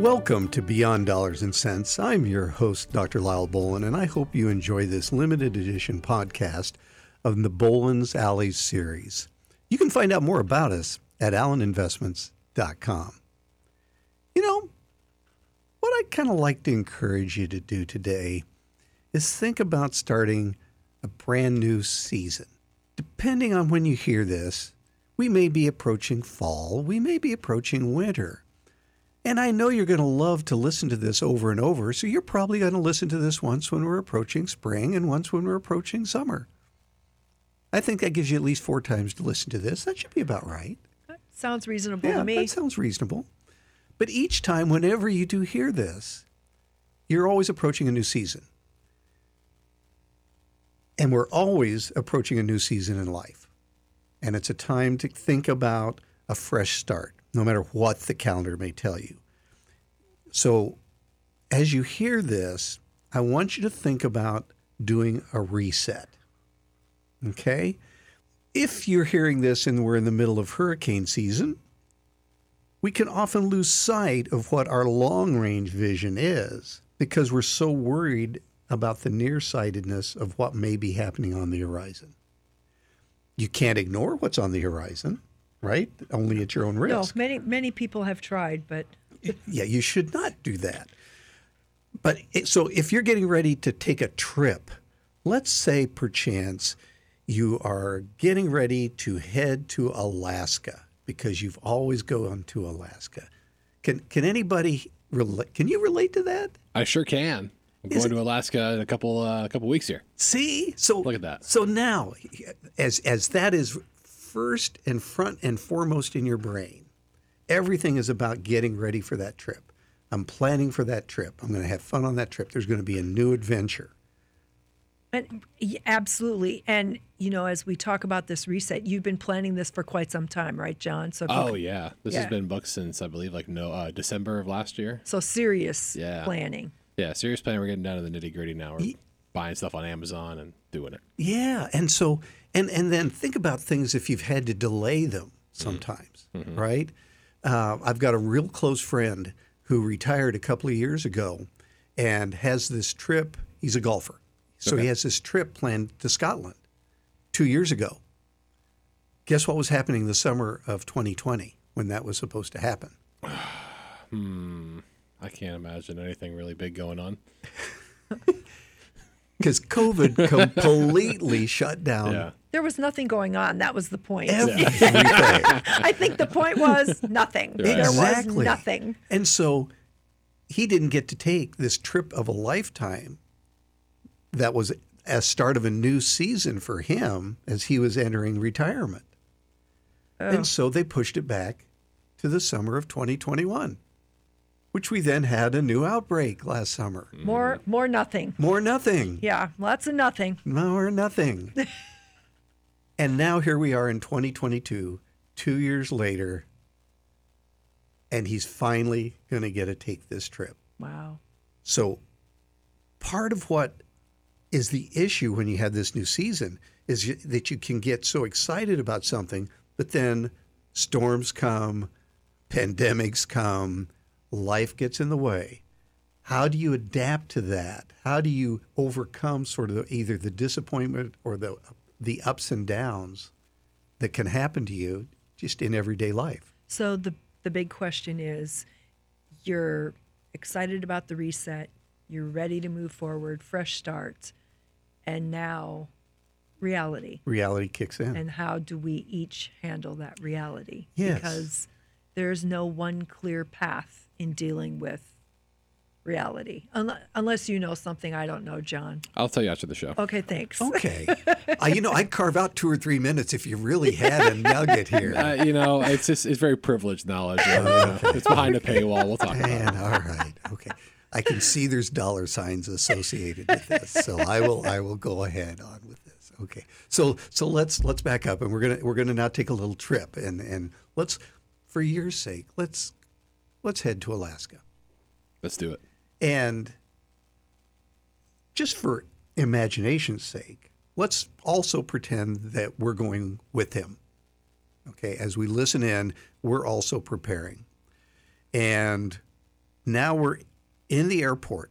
Welcome to Beyond Dollars and Cents. I'm your host, Dr. Lyle Bolin, and I hope you enjoy this limited edition podcast of the Bolin's Alleys series. You can find out more about us at alleninvestments.com. You know, what I'd kind of like to encourage you to do today is think about starting a brand new season. Depending on when you hear this, we may be approaching fall, we may be approaching winter. And I know you're going to love to listen to this over and over, so you're probably going to listen to this once when we're approaching spring and once when we're approaching summer. I think that gives you at least four times to listen to this. That should be about right. Sounds reasonable yeah, to me. that sounds reasonable. But each time, whenever you do hear this, you're always approaching a new season. And we're always approaching a new season in life. And it's a time to think about a fresh start, no matter what the calendar may tell you. So, as you hear this, I want you to think about doing a reset. Okay? If you're hearing this and we're in the middle of hurricane season, we can often lose sight of what our long range vision is because we're so worried about the nearsightedness of what may be happening on the horizon. You can't ignore what's on the horizon, right? Only at your own risk. no, risk. many many people have tried, but Yeah, you should not do that. But it, so if you're getting ready to take a trip, let's say perchance you are getting ready to head to Alaska because you've always gone to Alaska. Can can anybody relate? Can you relate to that? I sure can. I'm Is going to Alaska in a couple uh, couple weeks here. See, so Look at that. So now, as as that is first and front and foremost in your brain, everything is about getting ready for that trip. I'm planning for that trip. I'm going to have fun on that trip. There's going to be a new adventure. and, y- absolutely. And you know, as we talk about this reset, you've been planning this for quite some time, right, John? So Oh yeah, this Yeah. has been booked since I believe like no uh, December of last year. so serious Yeah. planning. Yeah, serious planning. We're getting down to the nitty gritty now. We're buying stuff on Amazon and doing it. Yeah, and so and and then think about things if you've had to delay them sometimes, right? Uh, I've got a real close friend who retired a couple of years ago, and has this trip. He's a golfer, so he has this trip planned to Scotland two years ago. Guess what was happening the summer of 2020 when that was supposed to happen? Hmm. I can't imagine anything really big going on. Because COVID completely shut down Yeah. There was nothing going on. That was the point. everything. I think the point was nothing. There was Exactly. nothing. And so he didn't get to take this trip of a lifetime that was a start of a new season for him as he was entering retirement. And so they pushed it back to the summer of 2021, which we then had a new outbreak last summer. Mm-hmm. More more nothing. More nothing. Yeah, lots of nothing. More nothing. and now here we are in 2022, two years later, and he's finally going to get to take this trip. Wow. So, part of what is the issue when you have this new season is you, that you can get so excited about something, but then storms come, pandemics come, life gets in the way. How do you adapt to that? How do you overcome sort of either the disappointment or the the ups and downs that can happen to you just in everyday life? So the the big question is you're excited about the reset, you're ready to move forward, fresh start, and now reality. Reality kicks in. And how do we each handle that reality? Yes. Because there's no one clear path in dealing with reality. Unless, unless you know something I don't know, John. I'll tell you after the show. Okay, thanks. Okay. uh, you know, I'd carve out two or three minutes if you really had a nugget here. Uh, you know, it's just it's very privileged knowledge. and, you know, it's behind a paywall. We'll talk about it. All right. Okay. I can see there's dollar signs associated with this. So I will I will go ahead on with this. Okay. So so let's let's back up and we're gonna we're gonna now take a little trip and, and let's for your sake, let's let's head to Alaska. Let's do it. And just for imagination's sake, let's also pretend that we're going with him. Okay, as we listen in, we're also preparing. And now we're in the airport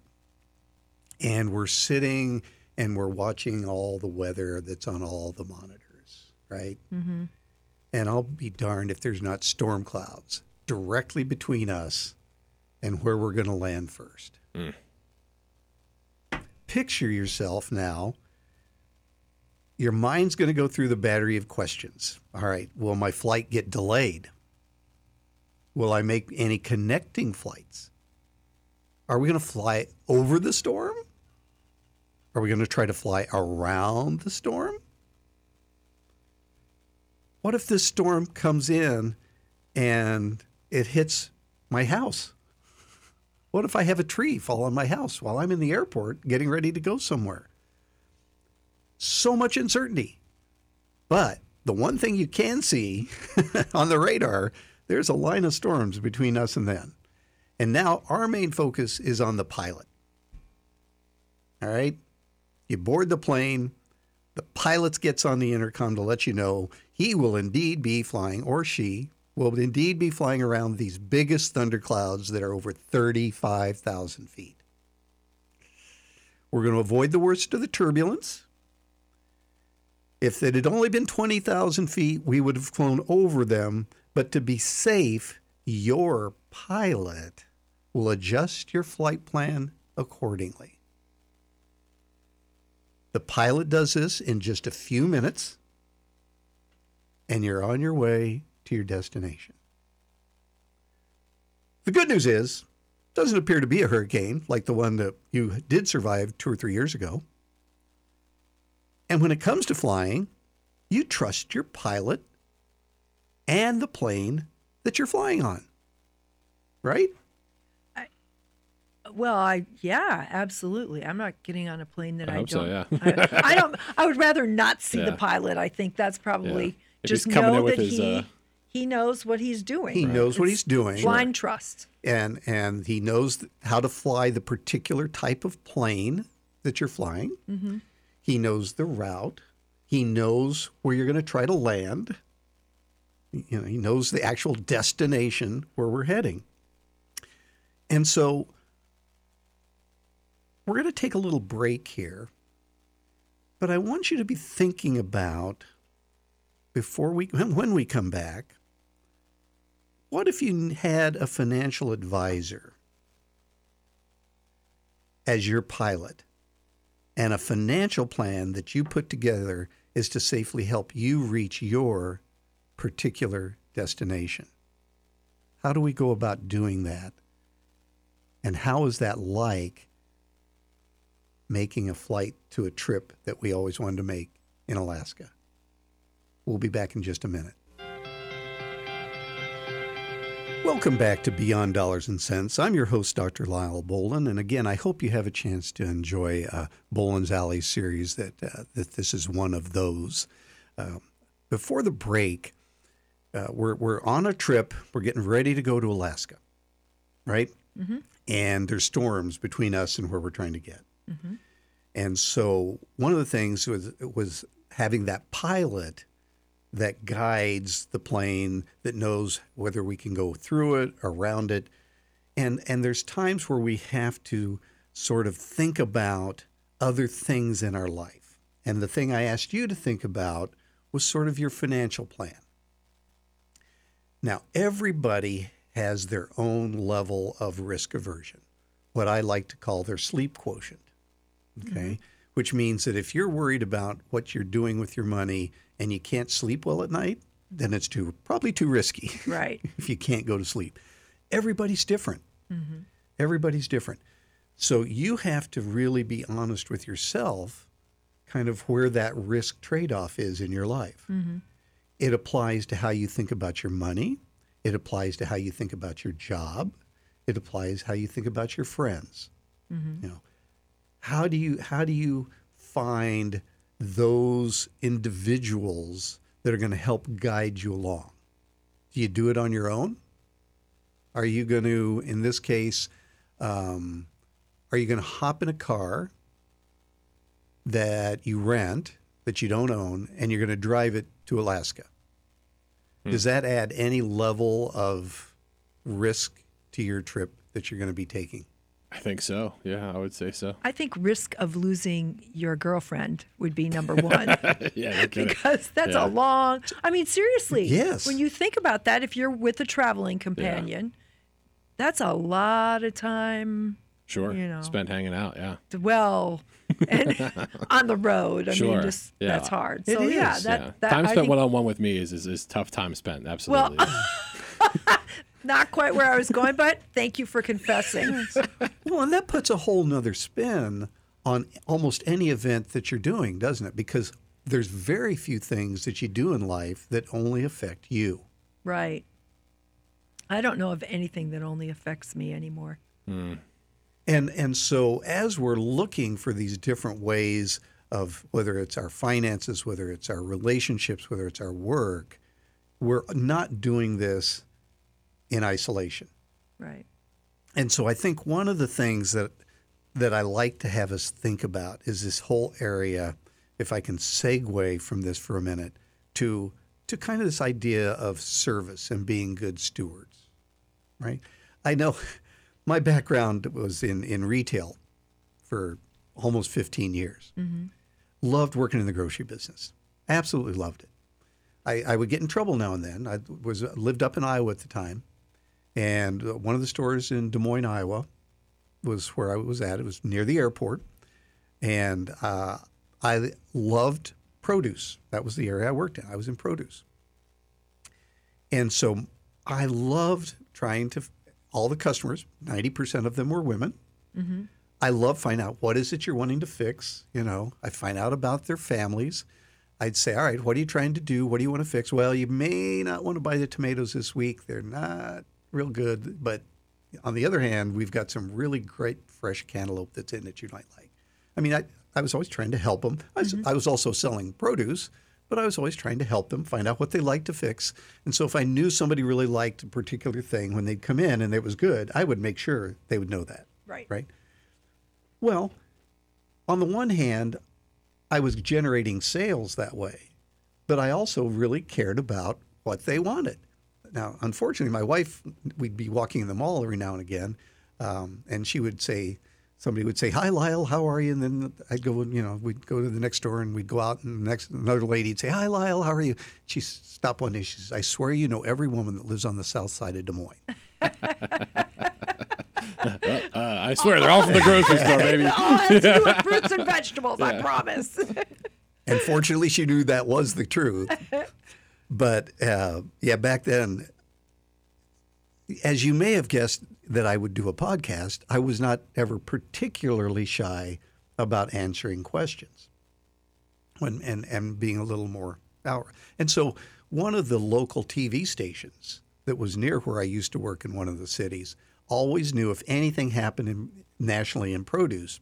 and we're sitting and we're watching all the weather that's on all the monitors, right? Mm-hmm. And I'll be darned if there's not storm clouds directly between us and where we're going to land first. Hmm. Picture yourself now. Your mind's going to go through the battery of questions. All right, will my flight get delayed? Will I make any connecting flights? Are we going to fly over the storm? Are we going to try to fly around the storm? What if this storm comes in and it hits my house? What if I have a tree fall on my house while I'm in the airport getting ready to go somewhere? So much uncertainty. But the one thing you can see on the radar, there's a line of storms between us and them. And now our main focus is on the pilot. All right? You board the plane, the pilot gets on the intercom to let you know he will indeed be flying, or she will indeed be flying around these biggest thunderclouds that are over 35,000 feet. We're going to avoid the worst of the turbulence. If it had only been 20,000 feet, we would have flown over them. But to be safe, your pilot will adjust your flight plan accordingly. The pilot does this in just a few minutes, and you're on your way to your destination. The good news is, it doesn't appear to be a hurricane like the one that you did survive two or three years ago. And when it comes to flying, you trust your pilot and the plane that you're flying on. Right? Well, I yeah, absolutely. I'm not getting on a plane that I I, hope don't. yeah. I, I don't. I would rather not see the pilot. I think that's probably Yeah. Just know in with that his, he uh, he knows what he's doing. He knows what he's doing. Blind trust. and and he knows how to fly the particular type of plane that you're flying. Mm-hmm. He knows the route. He knows where you're going to try to land. You know, he knows the actual destination where we're heading. And so we're going to take a little break here. But I want you to be thinking about before we when when we come back what if you had a financial advisor as your pilot and a financial plan that you put together is to safely help you reach your particular destination? How do we go about doing that? And how is that like making a flight to a trip that we always wanted to make in Alaska? We'll be back in just a minute. Welcome back to Beyond Dollars and Cents. I'm your host, Dr. Lyle Bolin, and again, I hope you have a chance to enjoy uh, Bolin's Alley series. That uh, that this is one of those. Uh, before the break, uh, we're we're on a trip. We're getting ready to go to Alaska, right? And there's storms between us and where we're trying to get. And so one of the things was was having that pilot that guides the plane that knows whether we can go through it, around it. And and there's times where we have to sort of think about other things in our life. And the thing I asked you to think about was sort of your financial plan. Now, everybody has their own level of risk aversion, what I like to call their sleep quotient. Okay. Mm-hmm. Which means that if you're worried about what you're doing with your money and you can't sleep well at night, then it's too probably too risky Right. if you can't go to sleep. Everybody's different. Mm-hmm. Everybody's different. So you have to really be honest with yourself, kind of where that risk trade off is in your life. Mm-hmm. It applies to how you think about your money. It applies to how you think about your job. It applies how you think about your friends. Mm-hmm. You know, how do you how do you find those individuals that are going to help guide you along? Do you do it on your own? Are you going to, in this case, um, are you going to hop in a car that you rent that you don't own and you're going to drive it to Alaska? Does that add any level of risk to your trip? that you're going to be taking. I think so. Yeah, I would say so. I think risk of losing your girlfriend would be number one. yeah, no because that's Yeah. a long I mean seriously. Yes. When you think about that if you're with a traveling companion, that's a lot of time Sure. you know. Spent hanging out. Yeah. well and on the road. I Sure. mean just Yeah. that's hard. It so yeah, that, yeah. that time I spent one on one with me is, is is tough time spent. Absolutely. not quite where I was going, but thank you for confessing. Well, and that puts a whole nother spin on almost any event that you're doing, doesn't it? Because there's very few things that you do in life that only affect you. right. I don't know of anything that only affects me anymore. Hmm. And and so as we're looking for these different ways of whether it's our finances, whether it's our relationships, whether it's our work, we're not doing this in isolation. Right. And so I think one of the things that that I like to have us think about is this whole area, if I can segue from this for a minute, to to kind of this idea of service and being good stewards. Right? I know my background was in, in retail for almost 15 years. Mm-hmm. Loved working in the grocery business. Absolutely loved it. I, I would get in trouble now and then. I was lived up in Iowa at the time, and uh, one of the stores in Des Moines, Iowa, was where I was at. It was near the airport, and uh, I loved produce. That was the area I worked in. I was in produce, and so I loved trying to. All the customers, ninety percent of them were women. I love find out what is it you're wanting to fix. You know, I find out about their families. I'd say, all right, what are you trying to do? What do you want to fix? Well, you may not want to buy the tomatoes this week. They're not real good. But on the other hand, we've got some really great fresh cantaloupe that's in that you might like. I mean, I, I was always trying to help them. I was, mm-hmm. I was also selling produce, but I was always trying to help them find out what they like to fix. And so if I knew somebody really liked a particular thing when they'd come in and it was good, I would make sure they would know that. Right. Right. Well, on the one hand, I was generating sales that way, but I also really cared about what they wanted. Now, unfortunately, my wife, we'd be walking in the mall every now and again, um, and she would say, somebody would say, "Hi, Lyle, how are you?" And then I'd go, you know, we'd go to the next door and we'd go out, and the next another lady'd say, "Hi, Lyle, how are you?" She stopped one day. She says, "I swear you know every woman that lives on the south side of Des Moines." Uh, I swear they're all from the grocery store, baby. All has to with fruits and vegetables, I promise. And fortunately, she knew that was the truth. But uh, yeah, back then, as you may have guessed that I would do a podcast, I was not ever particularly shy about answering questions when, and, and being a little more out. And so, one of the local TV stations that was near where I used to work in one of the cities always knew if anything happened in, nationally in produce,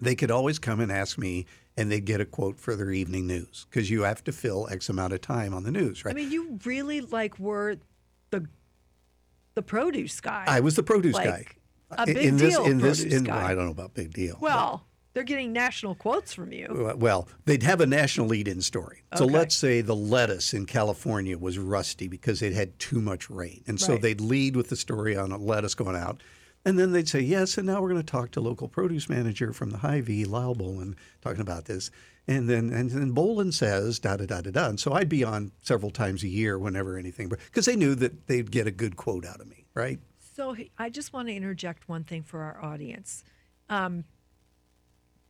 they could always come and ask me and they'd get a quote for their evening news because you have to fill X amount of time on the news, right? I mean, you really like were the the produce guy. I was the produce like, guy. A big in this, deal in this, in, guy. I don't know about big deal. well, they're getting national quotes from you. Well, they'd have a national lead-in story. So Okay. let's say the lettuce in California was rusty because it had too much rain, and so Right. they'd lead with the story on a lettuce going out, and then they'd say, "Yes, and now we're going to talk to local produce manager from the Hy-Vee, Lyle Bolin, talking about this." And then and then Bolin says da da da da da. And so I'd be on several times a year whenever anything, because they knew that they'd get a good quote out of me, right? So I just want to interject one thing for our audience. Um,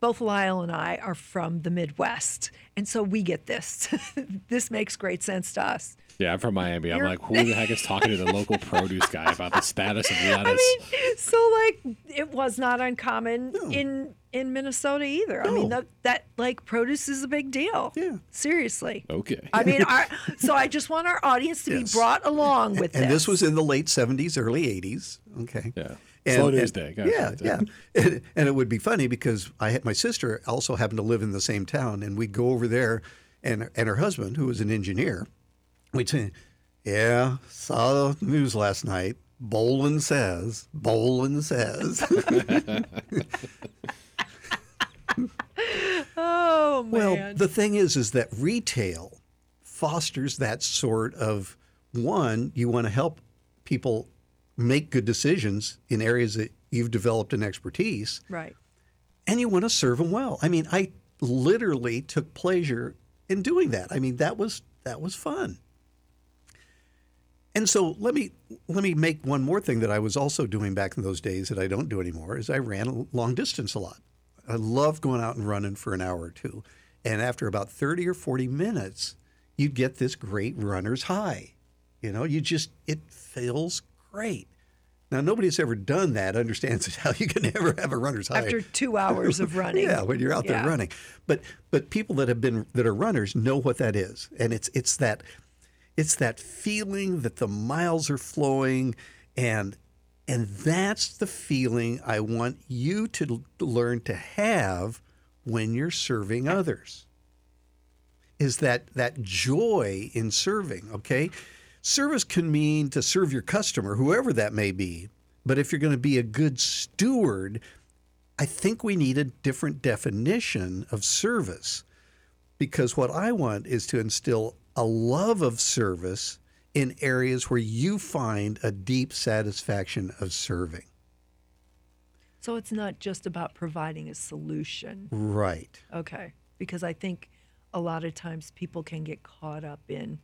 both Lyle and I are from the Midwest, and so we get this. this makes great sense to us. Yeah, I'm from Miami. I'm like, who the heck is talking to the local produce guy about the status of lettuce? I mean, so like it was not uncommon in in Minnesota either. I mean, that, that like produce is a big deal. Yeah. Seriously. okay. I mean, our, so I just want our audience to Yes. be brought along with and this. this was in the late 70s, early 80s. Okay. Yeah. And- Slow news day. Gotcha. Yeah, yeah. And, and it would be funny because I had my sister also happened to live in the same town, and we'd go over there, and and her husband, who was an engineer, we'd "Yeah, saw the news last night. Bolin says, Bolin says." oh man. Well, the thing is, is that retail fosters that sort of one. You want to help people make good decisions in areas that you've developed an expertise, Right. and you want to serve them well. I mean, I literally took pleasure in doing that. I mean, that was that was fun. And so let me let me make one more thing that I was also doing back in those days that I don't do anymore is I ran long distance a lot. I love going out and running for an hour or two. And after about 30 or 40 minutes, you'd get this great runner's high. You know, you just it feels great. Now nobody's ever done that understands how you can never have a runner's high After two hours of running. yeah, when you're out there running. But but people that have been that are runners know what that is, and it's it's that it's that feeling that the miles are flowing, and and that's the feeling I want you to learn to have when you're serving others. Is that that joy in serving? Okay, service can mean to serve your customer, whoever that may be. But if you're going to be a good steward, I think we need a different definition of service because what I want is to instill a love of service in areas where you find a deep satisfaction of serving. So it's not just about providing a solution. Right. Okay. Because I think a lot of times people can get caught up in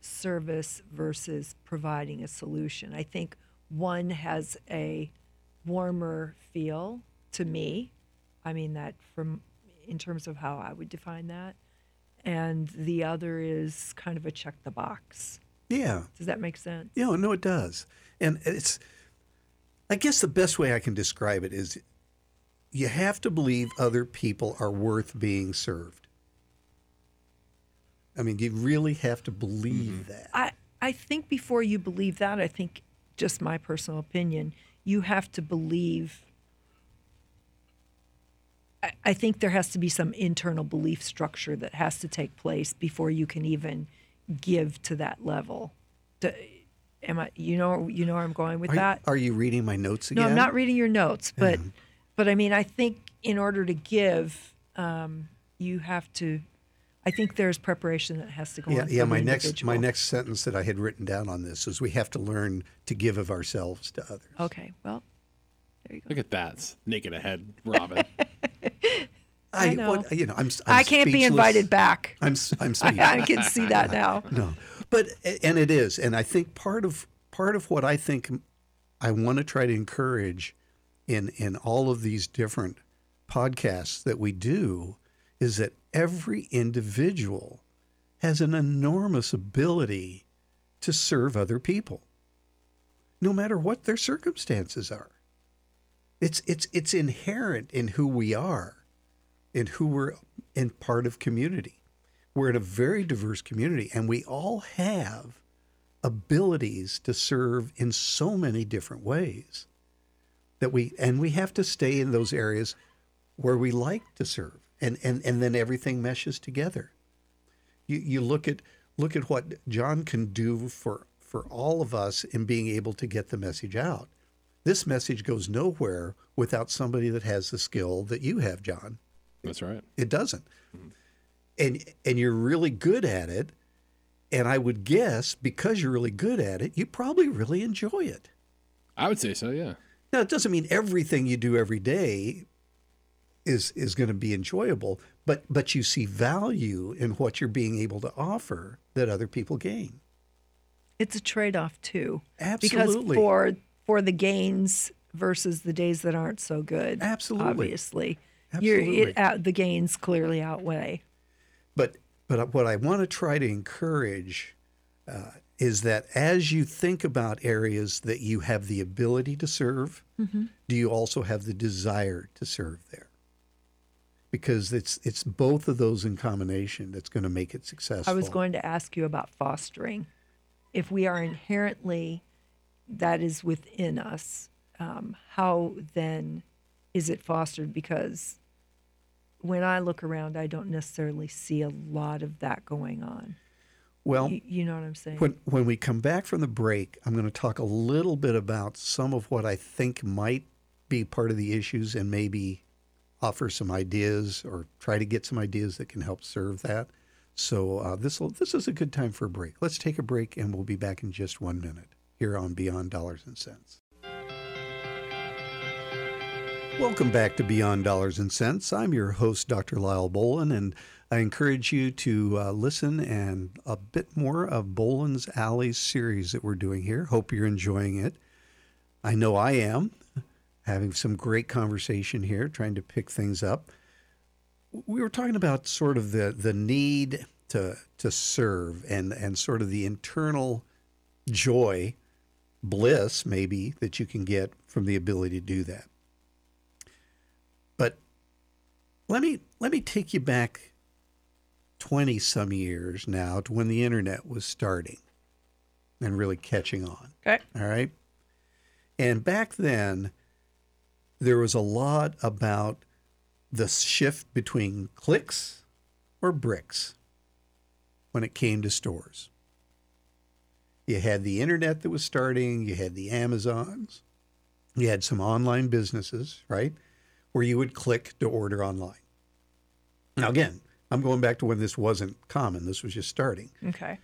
service versus providing a solution. I think one has a warmer feel to me. I mean that from in terms of how I would define that. And the other is kind of a check the box. Yeah. Does that make sense? Yeah, no, it does. And it's, I guess the best way I can describe it is you have to believe other people are worth being served. I mean, you really have to believe mm-hmm. that. I, I think before you believe that, I think, just my personal opinion, you have to believe. I, I think there has to be some internal belief structure that has to take place before you can even give to that level. Do, am I? You know, you know where I'm going with Are, that. are you reading my notes again? No, I'm not reading your notes, but but I mean, I think in order to give, um, you have to. I think there's preparation that has to go Yeah, on. yeah. My the next, my next sentence that I had written down on this is: we have to learn to give of ourselves to others. Okay, well, there you go. Look at that. It's naked ahead, Robin. I know. what- you know, I'm, I'm I can't be invited back. I'm, I'm I. I can see that now. No, but and it is, and I think part of part of what I think I want to try to encourage in in all of these different podcasts that we do is that every individual has an enormous ability to serve other people, no matter what their circumstances are. It's it's it's inherent in who we are, in who we're in part of community. We're in a very diverse community and we all have abilities to serve in so many different ways that we and we have to stay in those areas where we like to serve and and, and then everything meshes together. You you look at look at what John can do for for all of us in being able to get the message out. This message goes nowhere without somebody that has the skill that you have John That's right. it doesn't. Mm-hmm. And and you're really good at it. And I would guess because you're really good at it, you probably really enjoy it. I would say so, yeah. Now it doesn't mean everything you do every day is is going to be enjoyable, but but you see value in what you're being able to offer that other people gain. It's a trade-off too, Absolutely. because for for the gains versus the days that aren't so good, Absolutely. obviously, you're, Absolutely. it, out, the gains clearly outweigh. But but what I want to try to encourage uh, is that as you think about areas that you have the ability to serve, do you also have the desire to serve there? Because it's it's both of those in combination that's going to make it successful. I was going to ask you about fostering. If we are inherently, that is within us, um, how then is it fostered? Because when I look around, I don't necessarily see a lot of that going on. well, You, you know what I'm saying? when when we come back from the break, I'm going to talk a little bit about some of what I think might be part of the issues and maybe offer some ideas or try to get some ideas that can help serve that. So uh, this this is a good time for a break. Let's take a break and we'll be back in just one minute. here on Beyond Dollars and Cents. Welcome back to Beyond Dollars and Cents. I'm your host, Dr. Lyle Bolin, and I encourage you to uh, listen and a bit more of Bolin's Alley series that we're doing here. Hope you're enjoying it. I know I am, having some great conversation here, trying to pick things up. We were talking about sort of the, the need to to serve and, and sort of the internal joy, bliss maybe that you can get from the ability to do that. But let me let me take you back 20 some years now to when the internet was starting and really catching on. Okay. All right. And back then, there was a lot about the shift between clicks or bricks when it came to stores. You had the internet that was starting, you had the Amazons, you had some online businesses, right? Where you would click to order online. Now, again, I'm going back to when this wasn't common, this was just starting. Okay.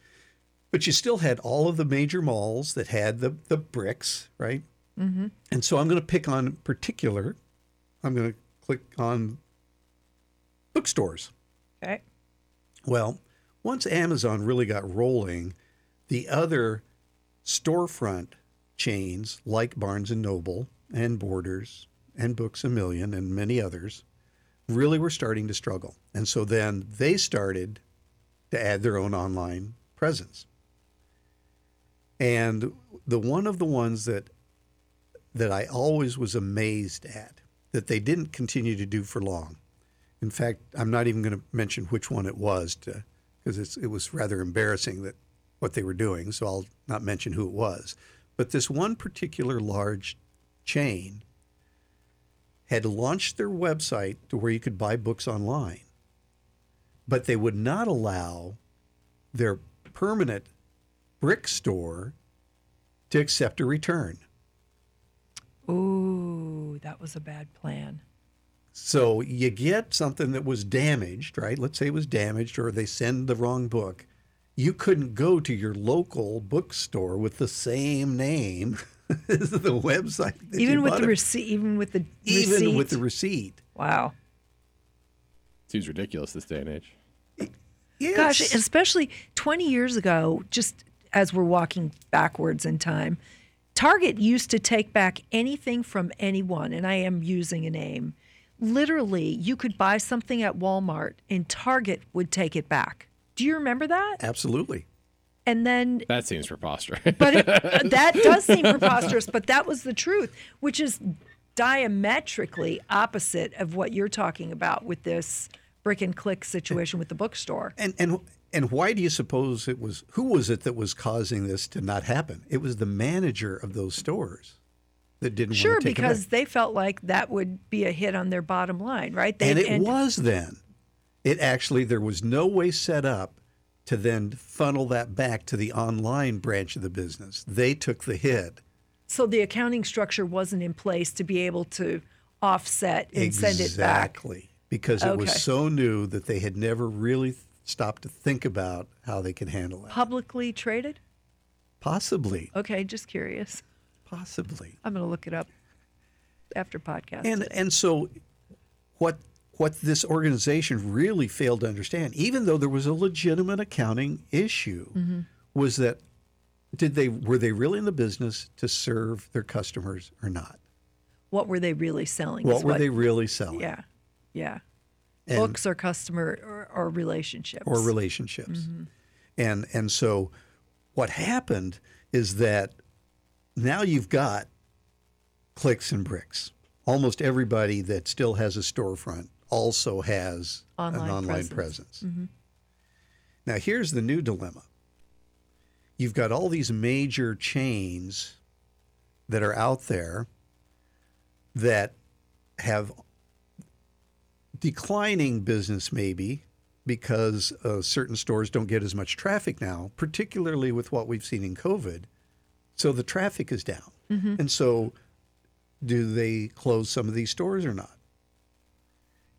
But you still had all of the major malls that had the, the bricks, right? Mm-hmm. And so I'm going to pick on particular, I'm going to click on bookstores. Okay. Well, once Amazon really got rolling, the other storefront chains like Barnes and Noble and Borders and Books a Million and many others really were starting to struggle. And so then they started to add their own online presence. And the one of the ones that that I always was amazed at that they didn't continue to do for long. In fact, I'm not even going to mention which one it was because it was rather embarrassing that what they were doing, so I'll not mention who it was. But this one particular large chain had launched their website to where you could buy books online, but they would not allow their permanent brick store to accept a return. Ooh, that was a bad plan. So you get something that was damaged, right? Let's say it was damaged or they send the wrong book. You couldn't go to your local bookstore with the same name as the website. that Even you with the it. receipt, even with the even receipt. with the receipt. wow. Seems ridiculous this day and age. Yes. Gosh, especially 20 years ago, just as we're walking backwards in time, Target used to take back anything from anyone, and I am using a name. Literally, you could buy something at Walmart and Target would take it back. Do you remember that? Absolutely. And then That seems preposterous. but it, that does seem preposterous, but that was the truth, which is diametrically opposite of what you're talking about with this brick and click situation with the bookstore. And and and why do you suppose it was who was it that was causing this to not happen? It was the manager of those stores that didn't Sure, want to take it back. because they felt like that would be a hit on their bottom line, right? They, and it was then. It actually there was no way set up to then funnel that back to the online branch of the business. They took the hit. so the accounting structure wasn't in place to be able to offset and send it back. Exactly. Because it was so new that they had never really stopped to think about how they could handle it. Publicly traded? Possibly. Okay, just curious. Possibly. I'm going to look it up after podcast. And and so what what this organization really failed to understand, even though there was a legitimate accounting issue, Mm-hmm. was that did they were they really in the business to serve their customers or not? what were they really selling? What were they really selling? Yeah, yeah. And- Books or customer or, or relationships. or relationships. Mm-hmm. And and so what happened is that now you've got clicks and bricks. Almost everybody that still has a storefront also has Online an online presence. Mm-hmm. Now here's the new dilemma. You've got all these major chains that are out there that have declining business maybe because uh, certain stores don't get as much traffic now, particularly with what we've seen in COVID. So the traffic is down. And so do they close some of these stores or not?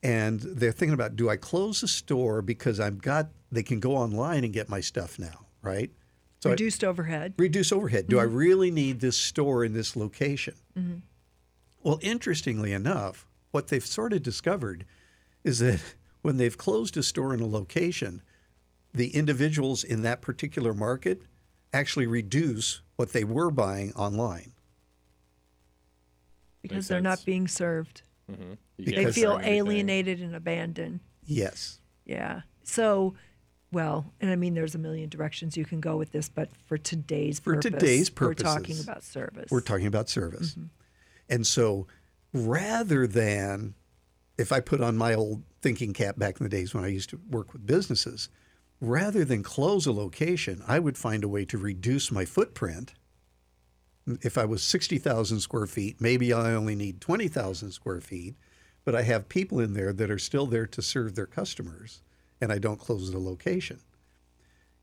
And they're thinking about do I close the store because I've got they can go online and get my stuff now, right? So I- Reduced overhead. reduce overhead. Do I mm-hmm. really need this store in this location? Mm-hmm. Well, interestingly enough, what they've sort of discovered is that when they've closed a store in a location, the individuals in that particular market actually reduce what they were buying online. because Makes they're not being served. You They feel alienated and abandoned. Yes. Yeah. So, well, and I mean, there's a million directions you can go with this, but for today's For purpose, today's we're talking about service. We're talking about service. Mm-hmm. And so rather than if I put on my old thinking cap back in the days when I used to work with businesses, rather than close a location, I would find a way to reduce my footprint. If I was 60,000 square feet, maybe I only need 20,000 square feet, but I have people in there that are still there to serve their customers and I don't close the location.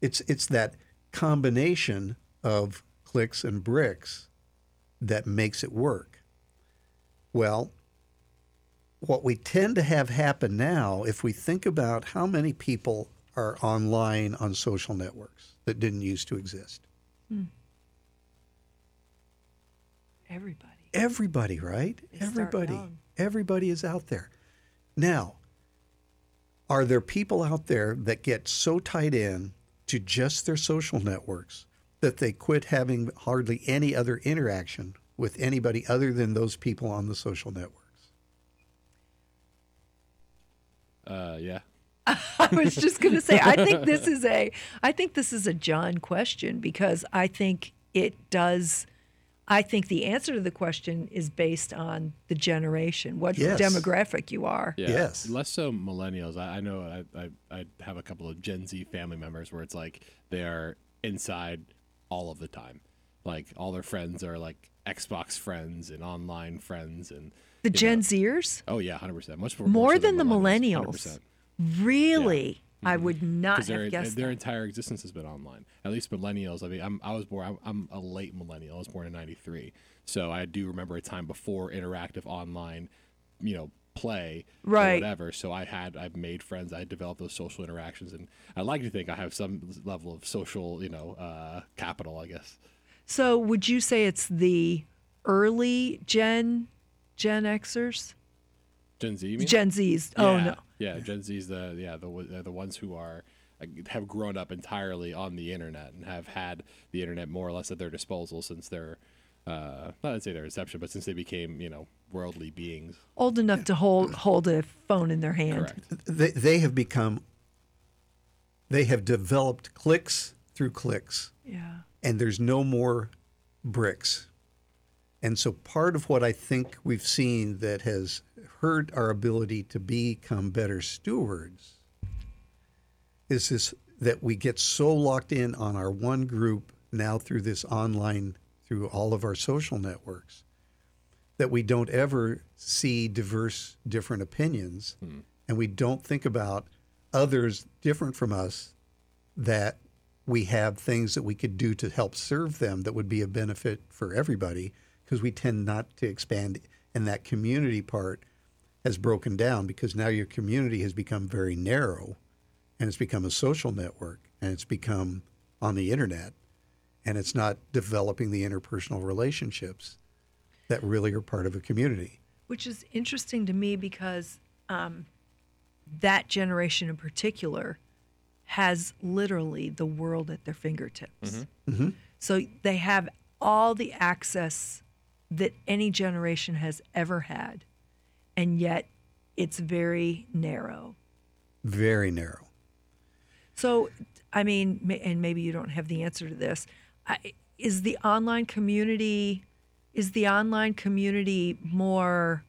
It's, it's that combination of clicks and bricks that makes it work. Well, what we tend to have happen now, if we think about how many people are online on social networks that didn't used to exist, hmm. Everybody. everybody, right? They Everybody. Everybody is out there. Now, are there people out there that get so tied in to just their social networks that they quit having hardly any other interaction with anybody other than those people on the social networks? Uh, yeah. I was just going to say, I think this is a, I think this is a John question because I think it does. I think the answer to the question is based on the generation, what Yes. demographic you are. Yeah. Yes. Less so millennials. I, I know I, I, I have a couple of Gen Z family members where it's like they're inside all of the time. Like all their friends are like Xbox friends and online friends and The you know- Gen Zers, Oh yeah, hundred percent. Much more, more so than the millennials. 100%. Really, I would not have their guessed their that. entire existence has been online. At least millennials. I mean, I'm I was born. I'm, I'm a late millennial. I was born in '93, so I do remember a time before interactive online, you know, play or Right. whatever. So I had I've made friends. I developed those social interactions, and I like to think I have some level of social, you know, uh, capital. I guess. So, would you say it's the early Gen Gen Xers, Gen Z. You mean? Gen Zs? Oh Yeah, no, Yeah, Gen Z's the yeah the they're the ones who are uh, have grown up entirely on the internet and have had the internet more or less at their disposal since their uh, not to say their inception, but since they became you know worldly beings. old enough to hold hold a phone in their hand. Correct. They, they have become, they have developed clicks through clicks. Yeah. and there's no more bricks. And so part of what I think we've seen that has hurt our ability to become better stewards is this that we get so locked in on our one group now through this online through all of our social networks that we don't ever see diverse different opinions. Hmm. And we don't think about others different from us that we have things that we could do to help serve them that would be a benefit for everybody because we tend not to expand in that community part has broken down because now your community has become very narrow and it's become a social network and it's become on the internet and it's not developing the interpersonal relationships that really are part of a community. Which is interesting to me because um, that generation in particular has literally the world at their fingertips. So they have all the access that any generation has ever had, and yet it's very narrow. Very narrow. So, I mean, and maybe you don't have the answer to this. Is the online community is the online community more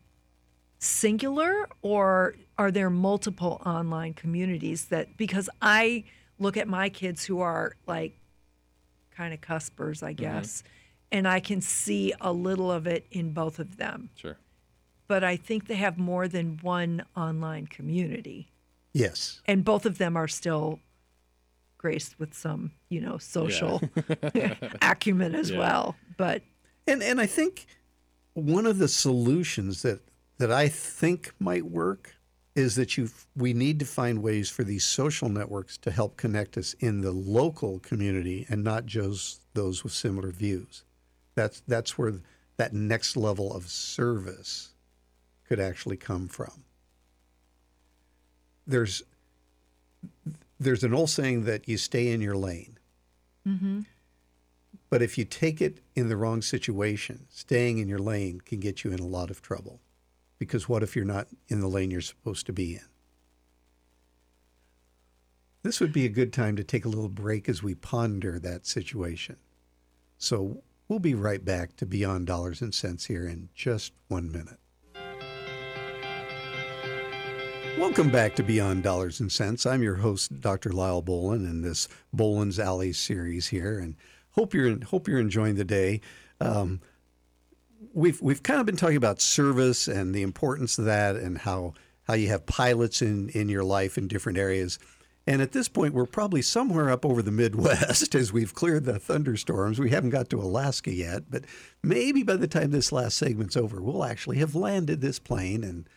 singular or are there multiple online communities that because I look at my kids who are like kind of cuspers, I mm-hmm. guess, and I can see a little of it in both of them. Sure. But I think they have more than one online community Yes. and both of them are still graced with some, you know, social acumen as Yeah. well. But And and I think one of the solutions that that I think might work is that you we need to find ways for these social networks to help connect us in the local community and not just those with similar views. That's that's where that next level of service could actually come from. There's there's an old saying that you stay in your lane. Mm-hmm. But if you take it in the wrong situation, staying in your lane can get you in a lot of trouble. Because what if you're not in the lane you're supposed to be in? This would be a good time to take a little break as we ponder that situation. So we'll be right back to Beyond Dollars and Cents here in just one minute. Welcome back to Beyond Dollars and Cents. I'm your host, Dr. Lyle Bolin, in this Bolin's Alley series here, and hope you're hope you're enjoying the day. Um, we've we've kind of been talking about service and the importance of that, and how how you have pilots in in your life in different areas. And at this point, we're probably somewhere up over the Midwest as we've cleared the thunderstorms. We haven't got to Alaska yet, but maybe by the time this last segment's over, we'll actually have landed this plane, and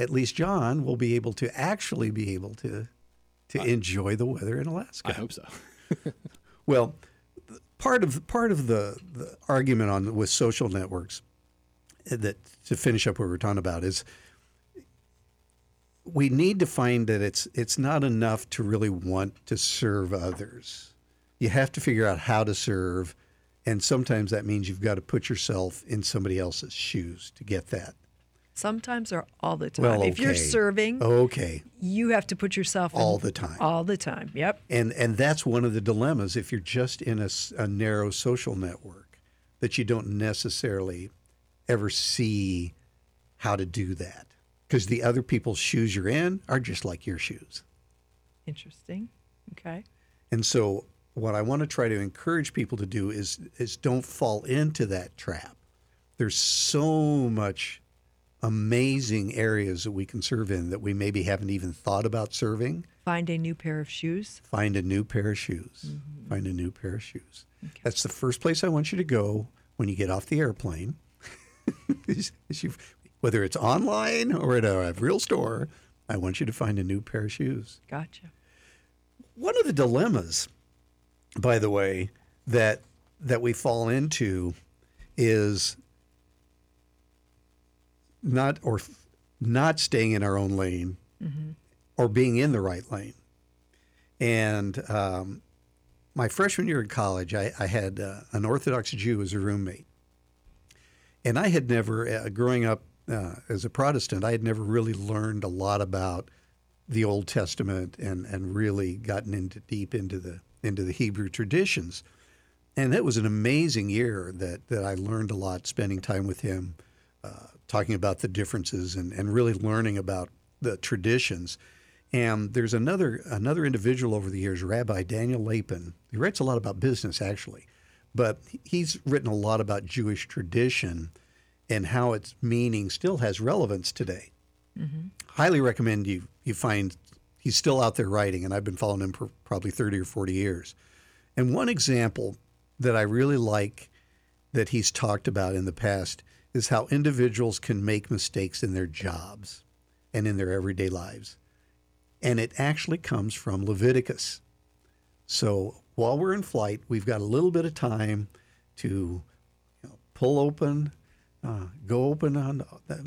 at least John will be able to actually be able to to enjoy the weather in Alaska. I hope so. Well, part of part of the, the argument on with social networks uh, that to finish up what we're talking about is we need to find that it's it's not enough to really want to serve others. You have to figure out how to serve, and sometimes that means you've got to put yourself in somebody else's shoes to get that. Sometimes or all the time. Well, If you're serving, Okay. you have to put yourself in- All the time. All the time. Yep. And and that's one of the dilemmas if you're just in a narrow social network that you don't necessarily ever see how to do that because the other people's shoes you're in are just like your shoes. Interesting. Okay. And so what I want to try to encourage people to do is is don't fall into that trap. There's so much amazing areas that we can serve in that we maybe haven't even thought about serving. Find a new pair of shoes. find a new pair of shoes. Mm-hmm. Find a new pair of shoes. That's the first place I want you to go when you get off the airplane. Is- is you- whether it's online or at a real store, I want you to find a new pair of shoes. Gotcha. One of the dilemmas, by the way, that that we fall into is not or f- not staying in our own lane or being in the right lane. And um, my freshman year in college, I, I had uh, an Orthodox Jew as a roommate. And I had never, uh, growing up uh, as a Protestant, I had never really learned a lot about the Old Testament and, and really gotten into deep into the into the Hebrew traditions. And that was an amazing year that, that I learned a lot spending time with him, uh, talking about the differences and, and really learning about the traditions. And there's another another individual over the years, Rabbi Daniel Lapin. He writes a lot about business actually, but he's written a lot about Jewish tradition and how its meaning still has relevance today. Mm-hmm. Highly recommend you you find he's still out there writing, and I've been following him for probably 30 or 40 years. And one example that I really like that he's talked about in the past is how individuals can make mistakes in their jobs and in their everyday lives. And it actually comes from Leviticus. So while we're in flight, we've got a little bit of time to you know, pull open, uh, go open on,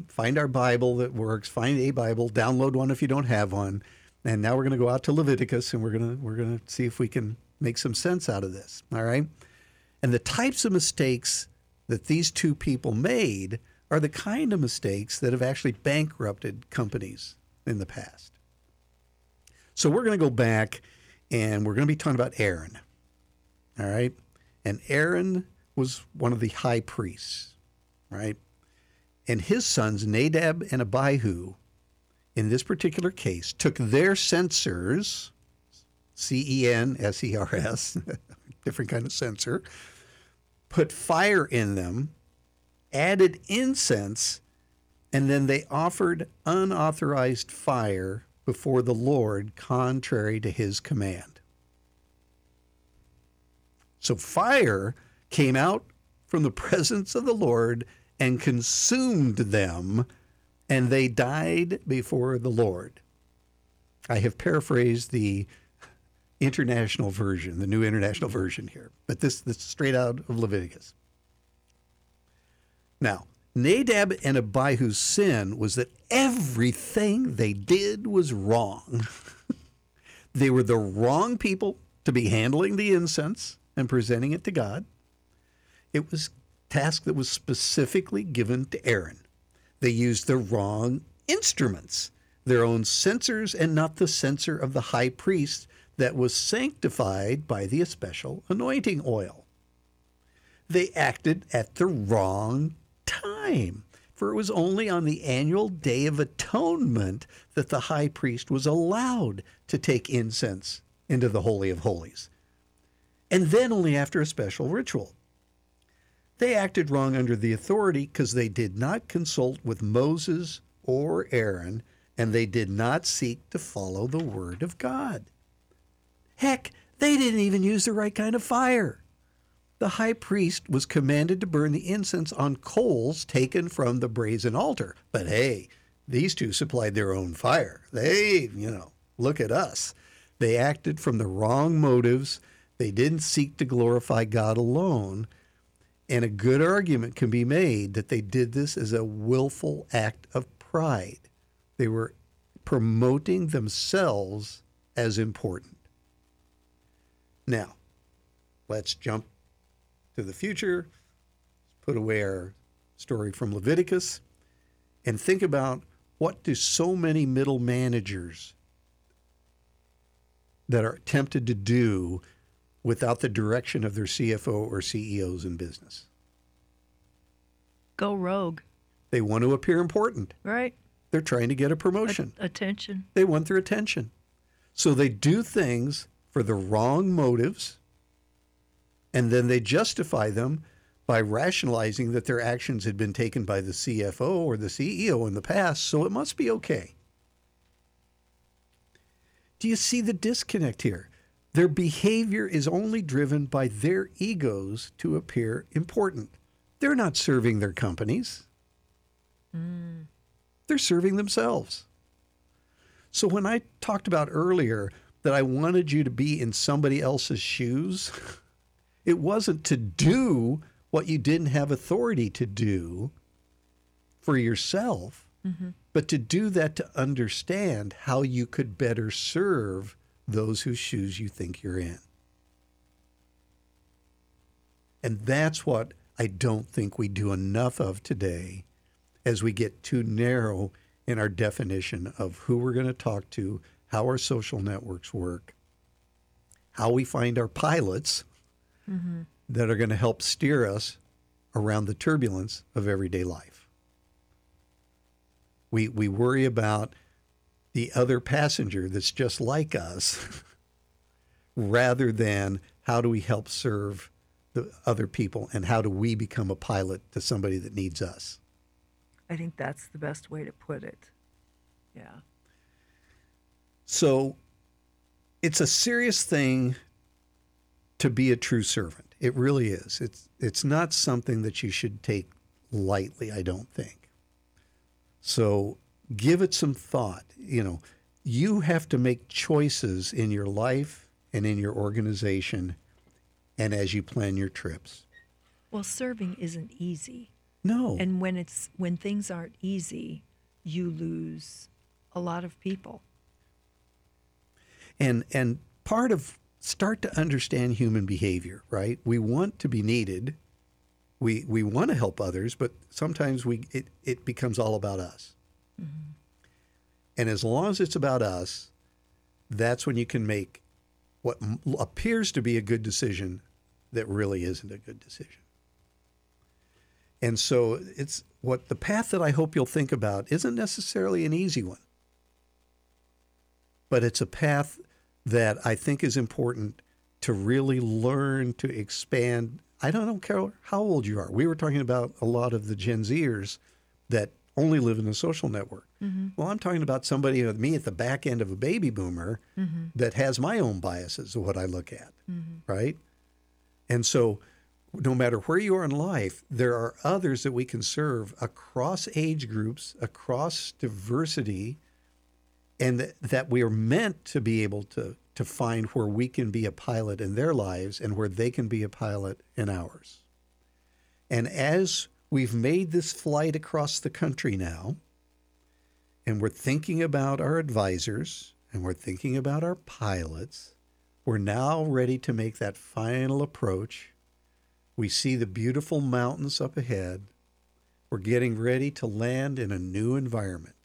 find our Bible that works, find a Bible, download one if you don't have one, and now we're going to go out to Leviticus and we're going to we're going to see if we can make some sense out of this. All right, and the types of mistakes that these two people made are the kind of mistakes that have actually bankrupted companies in the past. So we're going to go back and we're going to be talking about Aaron. All right. And Aaron was one of the high priests, right? And his sons, Nadab and Abihu, in this particular case, took their censers, C E N S E R S, different kind of censer, put fire in them, added incense, and then they offered unauthorized fire before the Lord, contrary to his command. So fire came out from the presence of the Lord and consumed them, and they died before the Lord. I have paraphrased the international version, the new international version here, but this, this straight out of Leviticus. Now, Nadab and Abihu's sin was that everything they did was wrong. they were the wrong people to be handling the incense and presenting it to God. It was task that was specifically given to Aaron. They used the wrong instruments, their own censers and not the censer of the high priest that was sanctified by the special anointing oil. They acted at the wrong time, for it was only on the annual Day of Atonement that the high priest was allowed to take incense into the Holy of Holies, and then only after a special ritual. They acted wrong under the authority because they did not consult with Moses or Aaron, and they did not seek to follow the word of God. Heck, they didn't even use the right kind of fire. The high priest was commanded to burn the incense on coals taken from the brazen altar. But hey, these two supplied their own fire. They, you know, look at us. They acted from the wrong motives. They didn't seek to glorify God alone. And a good argument can be made that they did this as a willful act of pride. They were promoting themselves as important. Now, let's jump to the future, put away our story from Leviticus, and think about what do so many middle managers that are tempted to do without the direction of their CFO or CEOs in business. Go rogue, They want to appear important. right? They're trying to get a promotion. Attention. They want their attention. So they do things for the wrong motives, and then they justify them by rationalizing that their actions had been taken by the CFO or the CEO in the past, so it must be okay. Do you see the disconnect here? Their behavior is only driven by their egos to appear important. They're not serving their companies, mm. they're serving themselves. So when I talked about earlier that I wanted you to be in somebody else's shoes, it wasn't to do what you didn't have authority to do for yourself, mm-hmm. but to do that to understand how you could better serve those whose shoes you think you're in. And that's what I don't think we do enough of today as we get too narrow in our definition of who we're going to talk to, how our social networks work, how we find our pilots mm-hmm. that are going to help steer us around the turbulence of everyday life. We, we worry about the other passenger that's just like us rather than how do we help serve the other people and how do we become a pilot to somebody that needs us. I think that's the best way to put it. Yeah. So it's a serious thing to be a true servant. It really is. It's it's not something that you should take lightly, I don't think. So give it some thought. You know, you have to make choices in your life and in your organization and as you plan your trips. Well, serving isn't easy. No. And when it's when things aren't easy, you lose a lot of people. And and part of start to understand human behavior right? We want to be needed. We we want to help others but sometimes we it, it becomes all about us. Mm-hmm. And as long as it's about us that's when you can make what m- appears to be a good decision that really isn't a good decision. And so it's what the path that i hope you'll think about isn't necessarily an easy one but it's a path that I think is important to really learn to expand. I don't know, Carol, how old you are. We were talking about a lot of the Gen Zers that only live in a social network. Mm-hmm. Well, I'm talking about somebody with me at the back end of a baby boomer mm-hmm. that has my own biases of what I look at, mm-hmm. right? And so, no matter where you are in life, there are others that we can serve across age groups, across diversity, and th- that we are meant to be able to to find where we can be a pilot in their lives and where they can be a pilot in ours. And as we've made this flight across the country now, and we're thinking about our advisors and we're thinking about our pilots, we're now ready to make that final approach. We see the beautiful mountains up ahead. We're getting ready to land in a new environment.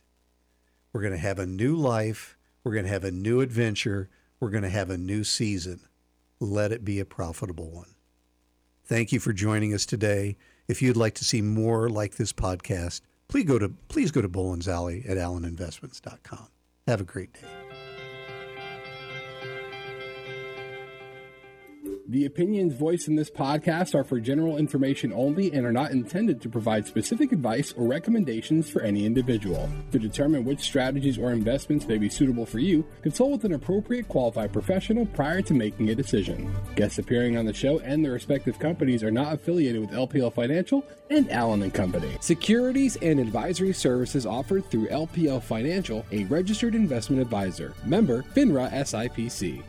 We're going to have a new life. We're going to have a new adventure. We're going to have a new season. Let it be a profitable one. Thank you for joining us today. If you'd like to see more like this podcast, please go to please go to Bolin's Alley at alleninvestments.com. Have a great day. The opinions voiced in this podcast are for general information only and are not intended to provide specific advice or recommendations for any individual. To determine which strategies or investments may be suitable for you, consult with an appropriate qualified professional prior to making a decision. Guests appearing on the show and their respective companies are not affiliated with LPL Financial and Allen and Company. Securities and advisory services offered through LPL Financial, a registered investment advisor. Member FINRA SIPC.